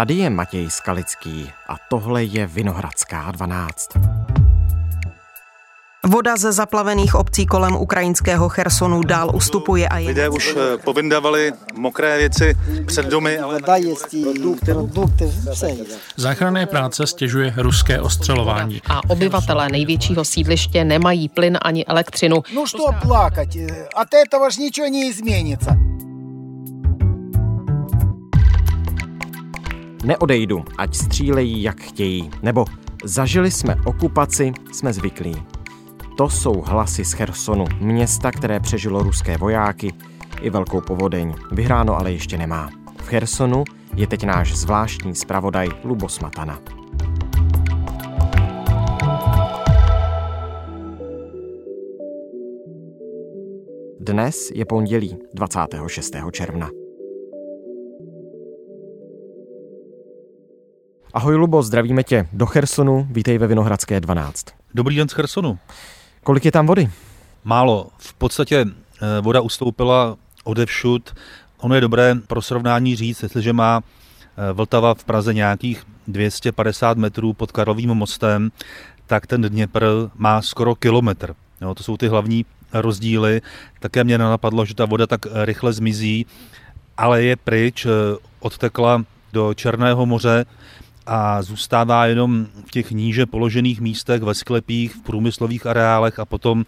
Tady je Matěj Skalický a tohle je Vinohradská 12. Voda ze zaplavených obcí kolem ukrajinského Chersonu dál ustupuje a je... Lidé už eh, povyndavali mokré věci před domy, ale Вода есть и продукты, продукты, все есть. Záchranné práce stěžuje ruské ostřelování. a obyvatelé největšího sídliště nemají plyn ani elektřinu. Ну что плакать, э, от этого ж ничего не изменится. Neodejdu, ať střílejí jak chtějí, nebo zažili jsme okupaci, jsme zvyklí. To jsou hlasy z Chersonu, města, které přežilo ruské vojáky i velkou povodeň. Vyhráno ale ještě nemá. V Chersonu je teď náš zvláštní zpravodaj Lubo Smatana. Dnes je pondělí 26. června. Ahoj Lubo, zdravíme tě do Chersonu, vítej ve Vinohradské 12. dobrý den z Chersonu. Kolik je tam vody? Málo. V podstatě eh, voda ustoupila odevšud. Ono je dobré pro srovnání říct, jestliže má eh, Vltava v Praze nějakých 250 metrů pod Karlovým mostem, tak ten Dněpr má skoro kilometr. Jo, to jsou ty hlavní rozdíly. Také mě nenapadlo, že ta voda tak eh, rychle zmizí, ale je pryč, odtekla do Černého moře a zůstává jenom v těch níže položených místech, ve sklepích, v průmyslových areálech a potom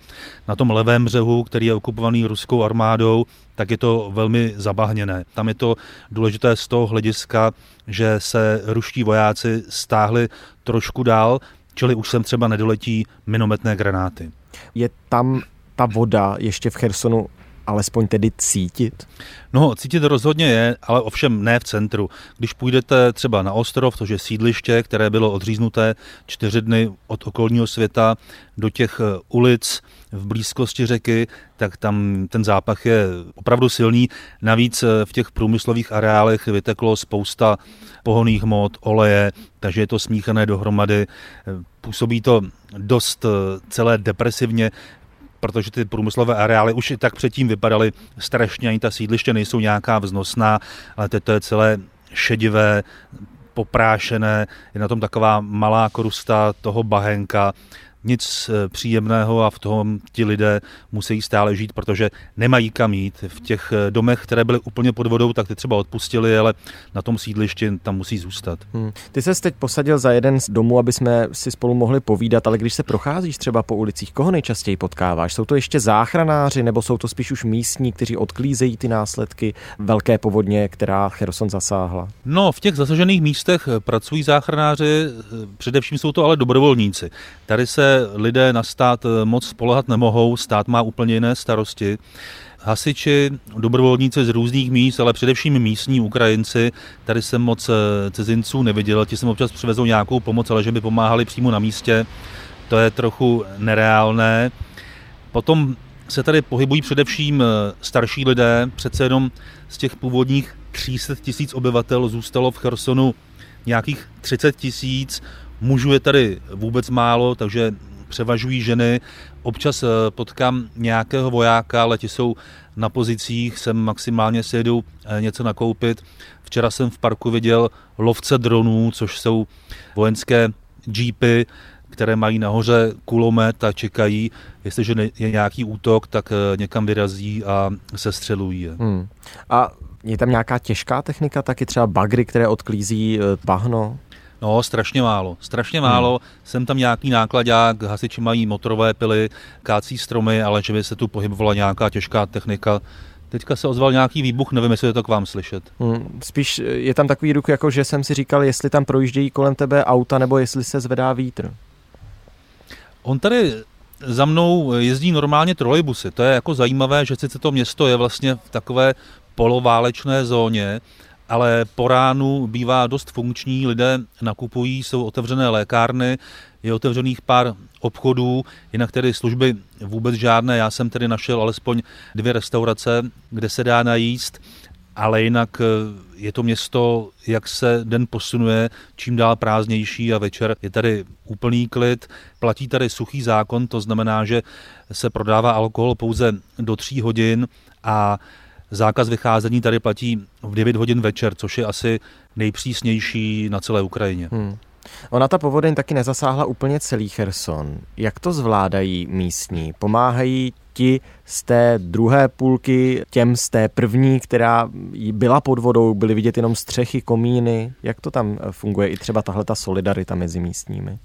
na tom levém břehu, který je okupovaný ruskou armádou, tak je to velmi zabahněné. Tam je to důležité z toho hlediska, že se ruští vojáci stáhli trošku dál, čili už sem třeba nedoletí minometné granáty. Je tam ta voda ještě v Chersonu alespoň tedy cítit? No, cítit rozhodně je, ale ovšem ne v centru. Když půjdete třeba na ostrov, což je sídliště, které bylo odříznuté čtyři dny od okolního světa, do těch eh, ulic v blízkosti řeky, tak tam ten zápach je opravdu silný. Navíc eh, v těch průmyslových areálech vyteklo spousta pohoných hmot, oleje, takže je to smíchané dohromady. Eh, Působí to dost celé depresivně, protože ty průmyslové areály už i tak předtím vypadaly strašně, ani ta sídliště nejsou nějaká vznosná, ale teď to je celé šedivé, poprášené, je na tom taková malá krusta toho bahenka, nic eh, příjemného a v tom ti lidé musí stále žít, protože nemají kam jít. V těch eh, domech, které byly úplně pod vodou, tak ty třeba odpustili, ale na tom sídlišti tam musí zůstat. Hmm. Ty se teď posadil za jeden z domů, aby jsme si spolu mohli povídat, ale když se procházíš třeba po ulicích, koho nejčastěji potkáváš? Jsou to ještě záchranáři, nebo jsou to spíš už místní, kteří odklízejí ty následky velké povodně, která Cherson zasáhla? No, v těch zasažených místech eh, pracují záchranáři, především jsou to ale dobrovolníci. Tady se lidé na stát eh, moc spolehat nemohou, stát má úplně jiné starosti. Hasiči, dobrovolníci z různých míst, ale především místní Ukrajinci, tady jsem moc eh, cizinců neviděl, ti sem občas přivezou nějakou pomoc, ale že by pomáhali přímo na místě, to je trochu nereálné. Potom se tady pohybují především eh, starší lidé, přece jenom z těch původních 300 tisíc obyvatel zůstalo v Chersonu nějakých 30 tisíc, mužů je tady vůbec málo, takže převažují ženy. Občas eh, potkám nějakého vojáka, ale ti jsou na pozicích, sem maximálně si jedou eh, něco nakoupit. Včera jsem v parku viděl lovce dronů, což jsou vojenské jeepy, které mají nahoře kulomet a čekají, jestliže je nějaký útok, tak eh, někam vyrazí a sestřelují je. Hmm. A je tam nějaká těžká technika, taky třeba bagry, které odklízí bahno? No, strašně málo. Strašně málo. Hmm. Jsem tam nějaký nákladák, hasiči mají motorové pily, kácí stromy, ale že by se tu pohybovala nějaká těžká technika, Teďka se ozval nějaký výbuch, nevím, jestli je to k vám slyšet. Hmm, spíš je tam takový ruch, jako že jsem si říkal, jestli tam projíždějí kolem tebe auta, nebo jestli se zvedá vítr. On tady za mnou jezdí normálně trolejbusy. To je jako zajímavé, že sice to město je vlastně v takové poloválečné zóně, ale po ránu bývá dost funkční, lidé nakupují, jsou otevřené lékárny, je otevřených pár obchodů, jinak tedy služby vůbec žádné. Já jsem tedy našel alespoň dvě restaurace, kde se dá najíst, ale jinak eh, je to město, jak se den posunuje, čím dál prázdnější a večer je tady úplný klid. Platí tady suchý zákon, to znamená, že se prodává alkohol pouze do tří hodin a zákaz vycházení tady platí v 9 hodin večer, což je asi nejpřísnější na celé Ukrajině. Hmm. Ona ta povodeň taky nezasáhla úplně celý Cherson. Jak to zvládají místní? Pomáhají ti z té druhé půlky těm z té první, která byla pod vodou, byly vidět jenom střechy, komíny? Jak to tam funguje? I třeba tahle ta solidarita mezi místními?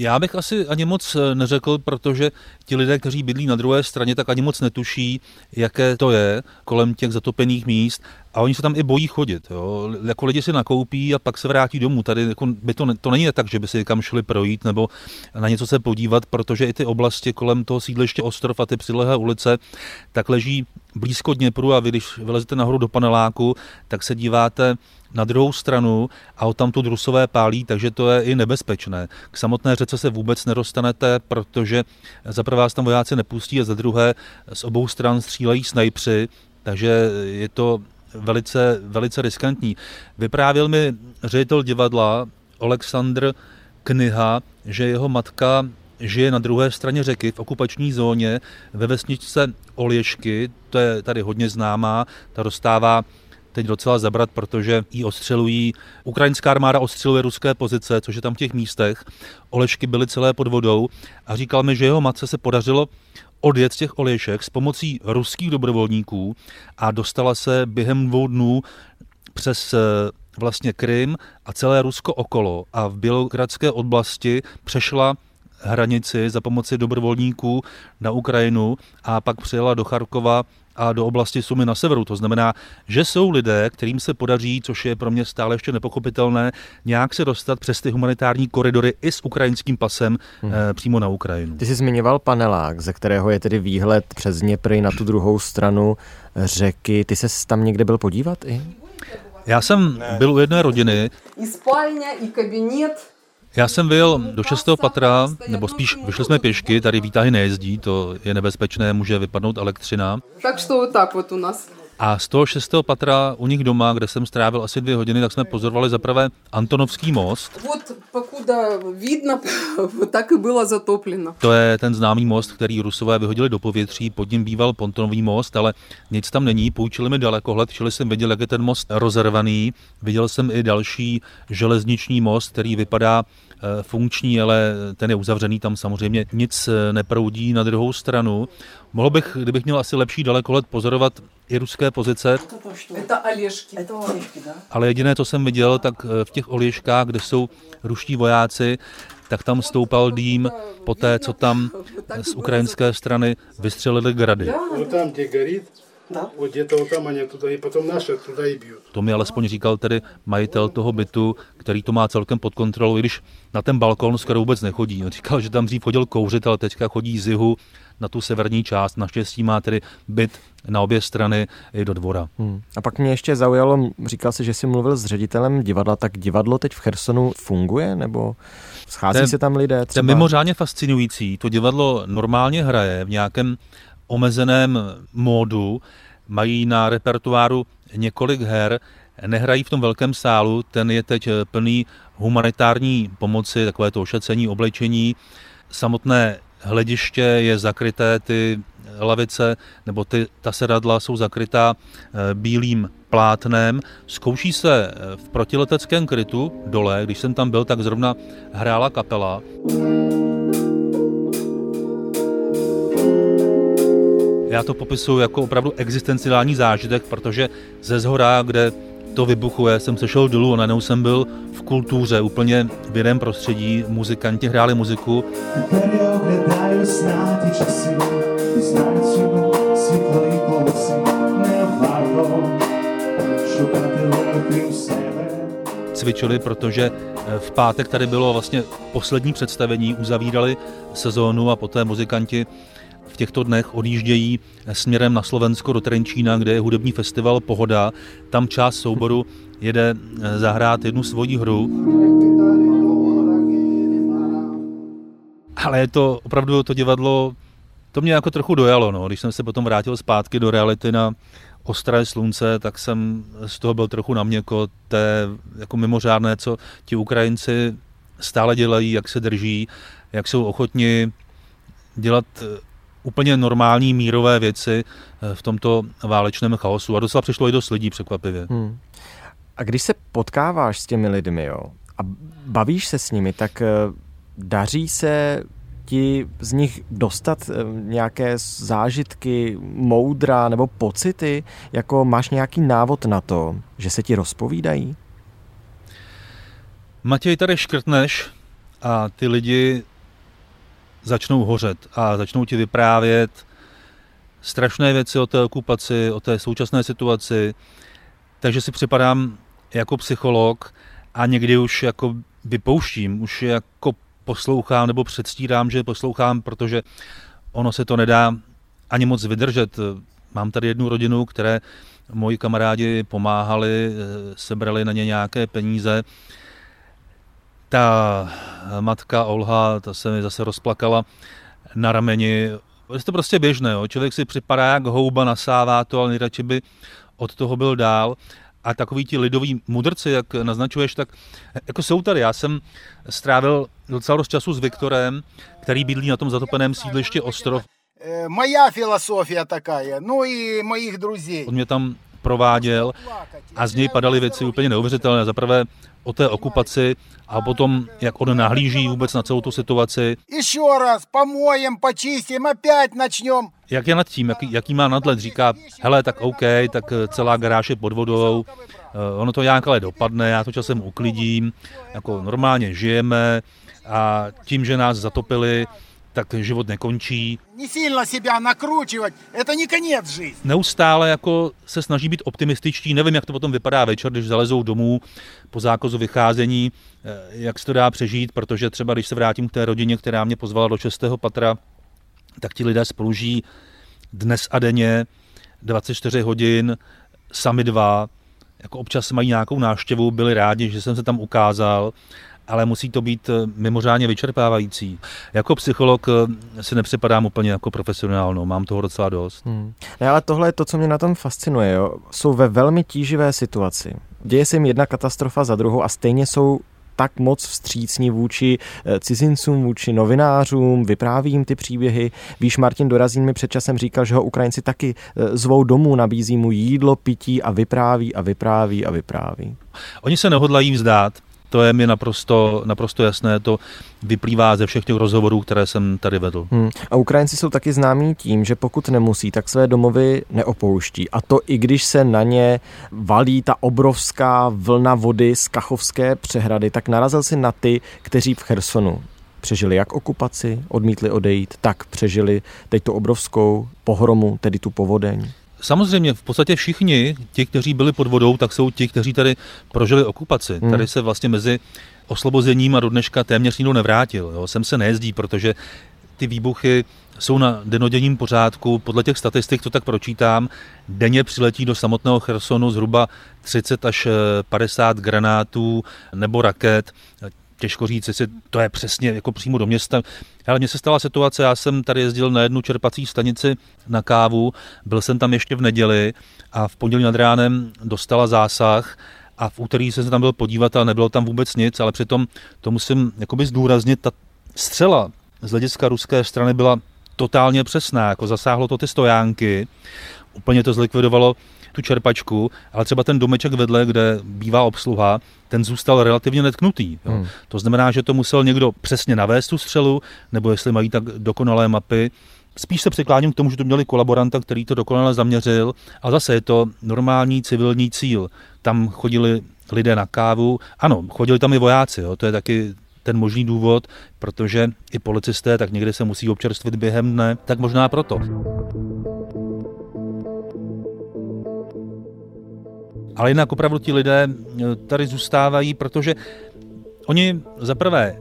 Já bych asi ani moc eh, neřekl, protože ti lidé, kteří bydlí na druhé straně, tak ani moc netuší, jaké to je kolem těch zatopených míst a oni se tam i bojí chodit. Jo. Jako lidi si nakoupí a pak se vrátí domů. Tady jako by to, to není tak, že by si kam šli projít nebo na něco se podívat, protože i ty oblasti kolem toho sídliště Ostrov a ty přilehlé ulice tak leží blízko Dněpru a vy, když vylezete nahoru do paneláku, tak se díváte na druhou stranu a tam tu drusové pálí, takže to je i nebezpečné. K samotné řece se vůbec nerostanete, protože za prvé vás tam vojáci nepustí a za druhé z obou stran střílejí snajpři, takže je to velice, velice riskantní. Vyprávěl mi ředitel divadla Aleksandr Kniha, že jeho matka žije na druhé straně řeky v okupační zóně ve vesničce Olěšky, to je tady hodně známá, ta dostává teď docela zabrat, protože ji ostřelují. Ukrajinská armáda ostřeluje ruské pozice, což je tam v těch místech. Olešky byly celé pod vodou a říkal mi, že jeho matce se podařilo odjet z těch Olešek s pomocí ruských dobrovolníků a dostala se během dvou dnů přes eh, vlastně Krym a celé Rusko okolo a v Bělogradské oblasti přešla hranici za pomoci dobrovolníků na Ukrajinu a pak přijela do Charkova a do oblasti Sumy na severu. To znamená, že jsou lidé, kterým se podaří, což je pro mě stále ještě nepochopitelné, nějak se dostat přes ty humanitární koridory i s ukrajinským pasem hmm. e, přímo na Ukrajinu. Ty jsi zmiňoval panelák, ze kterého je tedy výhled přes Dněpry na tu druhou stranu řeky. Ty se tam někde byl podívat i? Já jsem byl u jedné rodiny. I spálně, i kabinet, já jsem vyjel do šestého patra, nebo spíš vyšli jsme pěšky, tady výtahy nejezdí, to je nebezpečné, může vypadnout elektřina. Tak to tak u nás. A z toho šestého patra u nich doma, kde jsem strávil asi dvě hodiny, tak jsme pozorovali zaprvé Antonovský most. Вот покуда видно, tak bylo zatopljeno. To je ten známý most, který Rusové vyhodili do povětří, pod ním býval pontonový most, ale nic tam není. Půjčili mi dalekohled, čili jsem viděl, jak je ten most rozervaný. Viděl jsem i další železniční most, který vypadá eh, funkční, ale ten je uzavřený, tam samozřejmě nic eh, neproudí na druhou stranu. Mohl bych, kdybych měl asi lepší dalekohled, pozorovat i ruské pozice. To Alěšky. Ale jediné, co jsem viděl, tak eh, v těch oliškách, kde jsou ruští vojáci, tak tam stoupal dým po té, co tam z ukrajinské strany vystřelili grady. tam, to mi alespoň říkal tedy majitel toho bytu, který to má celkem pod kontrolou, i když na ten balkon skoro vůbec nechodí. On říkal, že tam dřív chodil kouřit, ale teďka chodí z jihu na tu severní část. Naštěstí má tedy byt na obě strany i do dvora. Hmm. A pak mě ještě zaujalo, říkal si, že jsi mluvil s ředitelem divadla, tak divadlo teď v Chersonu funguje, nebo schází ten, se tam lidé? Třeba? To je mimořádně fascinující. To divadlo normálně hraje v nějakém omezeném módu, mají na repertoáru několik her, nehrají v tom velkém sálu, ten je teď plný humanitární pomoci, takové to ošacení, oblečení. Samotné hlediště je zakryté, ty lavice nebo ty, ta sedadla jsou zakrytá eh, bílým plátnem. Zkouší se v protileteckém krytu dole, když jsem tam byl, tak zrovna hrála kapela. Já to popisuju jako opravdu existenciální zážitek, protože ze zhora, kde to vybuchuje, jsem sešel dolů a najednou jsem byl v kultuře, úplně v jiném prostředí, muzikanti hráli muziku. Cvičili, protože eh, v pátek tady bylo vlastně poslední představení, uzavírali sezónu a poté muzikanti v těchto dnech odjíždějí směrem na Slovensko do Trenčína, kde je hudební festival Pohoda. Tam část souboru jede eh, zahrát jednu svoji hru. Ale je to opravdu to divadlo, to mě jako trochu dojalo, no. když jsem se potom vrátil zpátky do reality na ostré slunce, tak jsem z toho byl trochu na měko. To je jako mimořádné, co ti Ukrajinci stále dělají, jak se drží, jak jsou ochotni dělat úplně normální mírové věci eh, v tomto válečném chaosu. A docela přišlo i dost lidí překvapivě. Hmm. A když se potkáváš s těmi lidmi jo, a bavíš se s nimi, tak daří se ti z nich dostat nějaké zážitky, moudra nebo pocity, jako máš nějaký návod na to, že se ti rozpovídají? Matěj, tady škrtneš a ty lidi začnou hořet a začnou ti vyprávět strašné věci o té okupaci, o té současné situaci. Takže si připadám jako psycholog a někdy už jako vypouštím, už jako poslouchám nebo předstírám, že poslouchám, protože ono se to nedá ani moc vydržet. Mám tady jednu rodinu, které moji kamarádi pomáhali, sebrali na ně nějaké peníze ta eh, matka Olha, ta se mi zase rozplakala na rameni. Je to prostě běžné, jo. člověk si připadá jak houba, nasává to, ale nejradši by od toho byl dál. A takový ti lidoví mudrci, jak naznačuješ, tak eh, jako jsou tady. Já jsem strávil docela dost času s Viktorem, který bydlí na tom zatopeném sídlišti Ostrov. Eh, moja filozofie taká, no i mojich druzí. On mě tam prováděl a z něj padaly věci úplně neuvěřitelné. Za prvé o té okupaci a potom, jak on nahlíží vůbec na celou tu situaci. Ještě raz, pomojem, počistím, opět načneme. Jak je nad tím, jaký, jaký má nadhled, říká, hele, tak OK, tak celá garáž je pod vodou, eh, ono to nějak ale dopadne, já to časem uklidím, jako normálně žijeme a tím, že nás zatopili, tak život nekončí. Neustále jako se snaží být optimističtí, nevím, jak to potom vypadá večer, když zalezou domů po zákazu vycházení, eh, jak se to dá přežít, protože třeba když se vrátím k té rodině, která mě pozvala do čestého patra, tak ti lidé spoluží dnes a denně 24 hodin, sami dva, jako občas mají nějakou náštěvu, byli rádi, že jsem se tam ukázal ale musí to být eh, mimořádně vyčerpávající. Jako psycholog eh, si nepřipadám úplně jako profesionál, no, mám toho docela dost. Hmm. Ne, ale tohle je to, co mě na tom fascinuje. Jo. Jsou ve velmi tíživé situaci. Děje se jim jedna katastrofa za druhou a stejně jsou tak moc vstřícní vůči eh, cizincům, vůči novinářům, vypráví jim ty příběhy. Víš, Martin Dorazín mi před časem říkal, že ho Ukrajinci taky zvou domů, nabízí mu jídlo, pití a vypráví a vypráví a vypráví. Oni se nehodlají vzdát, to je mi naprosto, naprosto jasné, to vyplývá ze všech těch rozhovorů, které jsem tady vedl. Hmm. A Ukrajinci jsou taky známí tím, že pokud nemusí, tak své domovy neopouští. A to i když se na ně valí ta obrovská vlna vody z Kachovské přehrady, tak narazil si na ty, kteří v Chersonu přežili jak okupaci, odmítli odejít, tak přežili teď tu obrovskou pohromu, tedy tu povodeň. Samozřejmě v podstatě všichni, ti, kteří byli pod vodou, tak jsou ti, kteří tady prožili okupaci. Hmm. Tady se vlastně mezi oslobozením a do dneška téměř nikdo nevrátil. Jo. Sem se nejezdí, protože ty výbuchy jsou na denodenním pořádku. Podle těch statistik to tak pročítám. Denně přiletí do samotného Chersonu zhruba 30 až 50 granátů nebo raket těžko říct, jestli to je přesně jako přímo do města. Ale mně se stala situace, já jsem tady jezdil na jednu čerpací stanici na kávu, byl jsem tam ještě v neděli a v pondělí nad ránem dostala zásah a v úterý jsem se tam byl podívat a nebylo tam vůbec nic, ale přitom to musím jakoby zdůraznit, ta střela z hlediska ruské strany byla totálně přesná, jako zasáhlo to ty stojánky, úplně to zlikvidovalo tu čerpačku, ale třeba ten domeček vedle, kde bývá obsluha, ten zůstal relativně netknutý. Jo. Hmm. To znamená, že to musel někdo přesně navést tu střelu, nebo jestli mají tak dokonalé mapy. Spíš se přikláním k tomu, že to měli kolaboranta, který to dokonale zaměřil. A zase je to normální civilní cíl. Tam chodili lidé na kávu. Ano, chodili tam i vojáci, jo. to je taky ten možný důvod, protože i policisté tak někdy se musí občerstvit během dne, tak možná proto. Ale jinak opravdu ti lidé eh, tady zůstávají, protože oni za prvé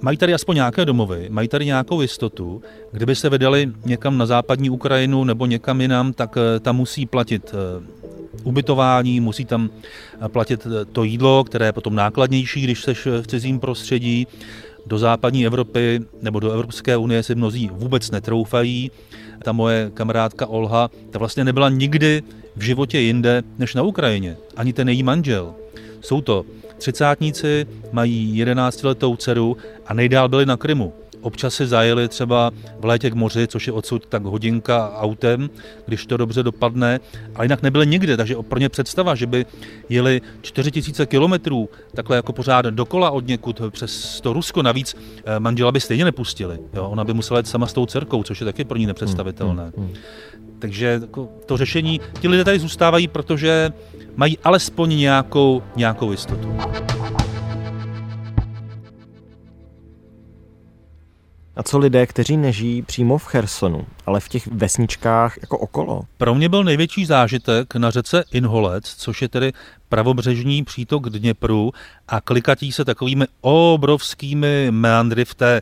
mají tady aspoň nějaké domovy, mají tady nějakou jistotu. Kdyby se vydali někam na západní Ukrajinu nebo někam jinam, tak eh, tam musí platit eh, ubytování, musí tam platit to jídlo, které je potom nákladnější, když seš v cizím prostředí. Do západní Evropy nebo do Evropské unie si mnozí vůbec netroufají. Ta moje kamarádka Olha, ta vlastně nebyla nikdy v životě jinde než na Ukrajině. Ani ten její manžel. Jsou to třicátníci, mají 11-letou dceru a nejdál byli na Krymu. Občas si zajeli třeba v létě k moři, což je odsud tak hodinka autem, když to dobře dopadne, ale jinak nebyli nikde, takže pro ně představa, že by jeli 4000 kilometrů takhle jako pořád dokola od někud přes to Rusko, navíc eh, manžela by stejně nepustili. Jo? Ona by musela jít sama s tou dcerkou, což je taky pro ní nepředstavitelné. Hmm, hmm, hmm. Takže jako to řešení, ti lidé tady zůstávají, protože mají alespoň nějakou, nějakou jistotu. A co lidé, kteří nežijí přímo v Chersonu, ale v těch vesničkách jako okolo? Pro mě byl největší zážitek na řece Inholec, což je tedy pravobřežní přítok Dněpru a klikatí se takovými obrovskými meandry v té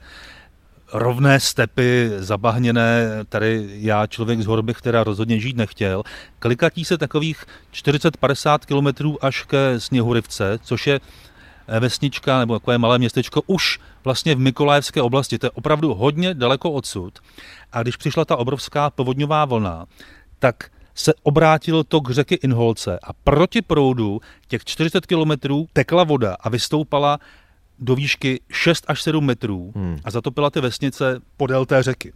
rovné stepy, zabahněné, tady já člověk z horby, která rozhodně žít nechtěl, klikatí se takových 40-50 kilometrů až ke Sněhurivce, což je vesnička nebo takové malé městečko už vlastně v Mikolajevské oblasti. To je opravdu hodně daleko odsud. A když přišla ta obrovská povodňová vlna, tak se obrátilo to k řeky Inholce a proti proudu těch 40 kilometrů tekla voda a vystoupala do výšky 6 až 7 metrů hmm. a zatopila ty vesnice podél té řeky.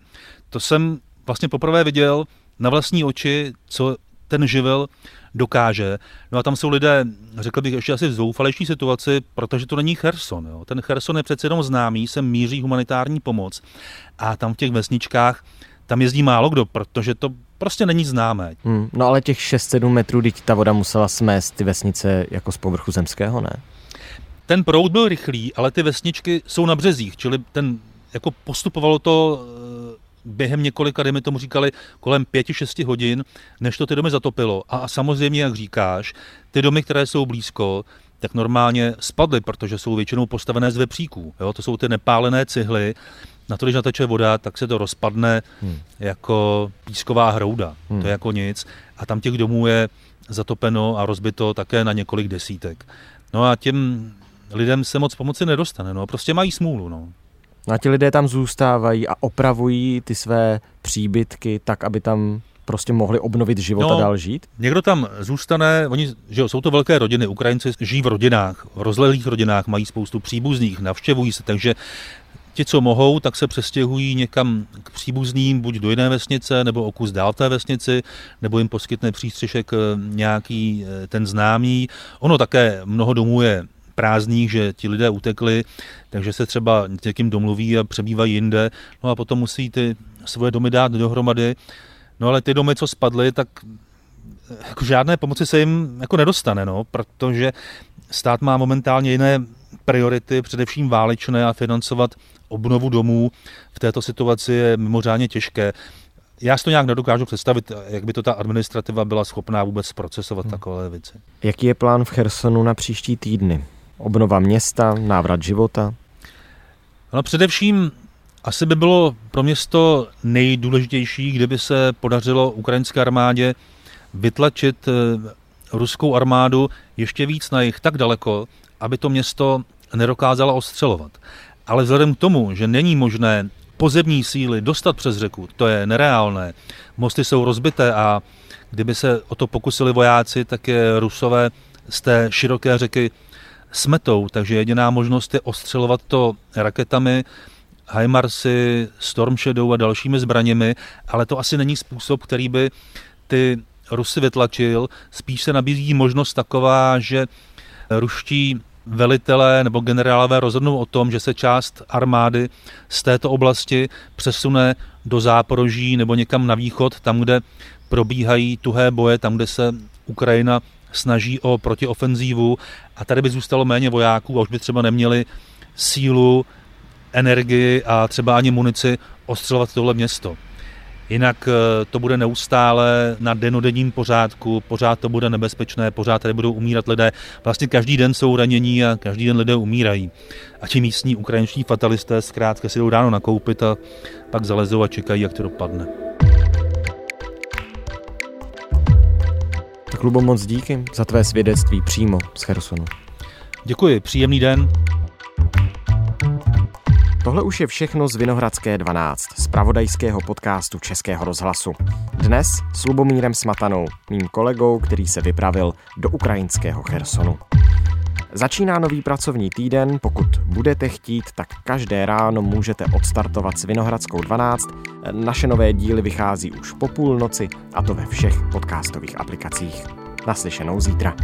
To jsem vlastně poprvé viděl na vlastní oči, co ten živel dokáže. No a tam jsou lidé, řekl bych, ještě asi v zoufalejší situaci, protože to není Cherson. Jo. Ten Cherson je přece jenom známý, sem míří humanitární pomoc a tam v těch vesničkách tam jezdí málo kdo, protože to prostě není známé. Hmm, no ale těch 6-7 metrů, teď ta voda musela smést ty vesnice jako z povrchu zemského, ne? Ten proud byl rychlý, ale ty vesničky jsou na březích, čili ten, jako postupovalo to eh, během několika, dejme tomu říkali, kolem pěti, šesti hodin, než to ty domy zatopilo. A samozřejmě, jak říkáš, ty domy, které jsou blízko, tak normálně spadly, protože jsou většinou postavené z vepříků. Jo? To jsou ty nepálené cihly. Na to, když nateče voda, tak se to rozpadne hmm. jako písková hrouda. Hmm. To je jako nic. A tam těch domů je zatopeno a rozbito také na několik desítek. No a těm lidem se moc pomoci nedostane. No. Prostě mají smůlu. No. No a ti lidé tam zůstávají a opravují ty své příbytky tak, aby tam prostě mohli obnovit život no, a dál žít? Někdo tam zůstane, oni, že jo, jsou to velké rodiny, Ukrajinci žijí v rodinách, v rozlehlých rodinách, mají spoustu příbuzných, navštěvují se, takže ti, co mohou, tak se přestěhují někam k příbuzným, buď do jiné vesnice, nebo o kus dál té vesnici, nebo jim poskytne přístřešek eh, nějaký eh, ten známý. Ono také mnoho domů je prázdných, že ti lidé utekli, takže se třeba někým domluví a přebývají jinde, no a potom musí ty svoje domy dát dohromady. No ale ty domy, co spadly, tak jako žádné pomoci se jim jako nedostane, no, protože stát má momentálně jiné priority, především válečné a financovat obnovu domů v této situaci je mimořádně těžké. Já si to nějak nedokážu představit, jak by to ta administrativa byla schopná vůbec procesovat hmm. takové věci. Jaký je plán v Chersonu na příští týdny? Obnova města, návrat života? No především asi by bylo pro město nejdůležitější, kdyby se podařilo ukrajinské armádě vytlačit eh, ruskou armádu ještě víc na jich tak daleko, aby to město nedokázala ostřelovat. Ale vzhledem k tomu, že není možné pozemní síly dostat přes řeku, to je nereálné. Mosty jsou rozbité a kdyby se o to pokusili vojáci, tak je Rusové z té široké řeky smetou, takže jediná možnost je ostřelovat to raketami, HIMARSy, Storm Shadow a dalšími zbraněmi, ale to asi není způsob, který by ty Rusy vytlačil. Spíš se nabízí možnost taková, že ruští velitelé nebo generálové rozhodnou o tom, že se část armády z této oblasti přesune do Záporoží nebo někam na východ, tam, kde probíhají tuhé boje, tam, kde se Ukrajina snaží o protiofenzívu a tady by zůstalo méně vojáků a už by třeba neměli sílu, energii a třeba ani munici ostřelovat tohle město. Jinak eh, to bude neustále na denodenním pořádku, pořád to bude nebezpečné, pořád tady budou umírat lidé. Vlastně každý den jsou ranění a každý den lidé umírají. A ti místní ukrajinští fatalisté zkrátka si jdou ráno nakoupit a pak zalezou a čekají, jak to dopadne. Tak Lubo, moc díky za tvé svědectví přímo z Chersonu. Děkuji, příjemný den. Tohle už je všechno z Vinohradské 12, z pravodajského podcastu Českého rozhlasu. Dnes s Lubomírem Smatanou, mým kolegou, který se vypravil do ukrajinského Chersonu. Začíná nový pracovní týden, pokud budete chtít, tak každé ráno můžete odstartovat s Vinohradskou 12. Naše nové díly vychází už po půlnoci a to ve všech podcastových aplikacích. Naslyšenou zítra.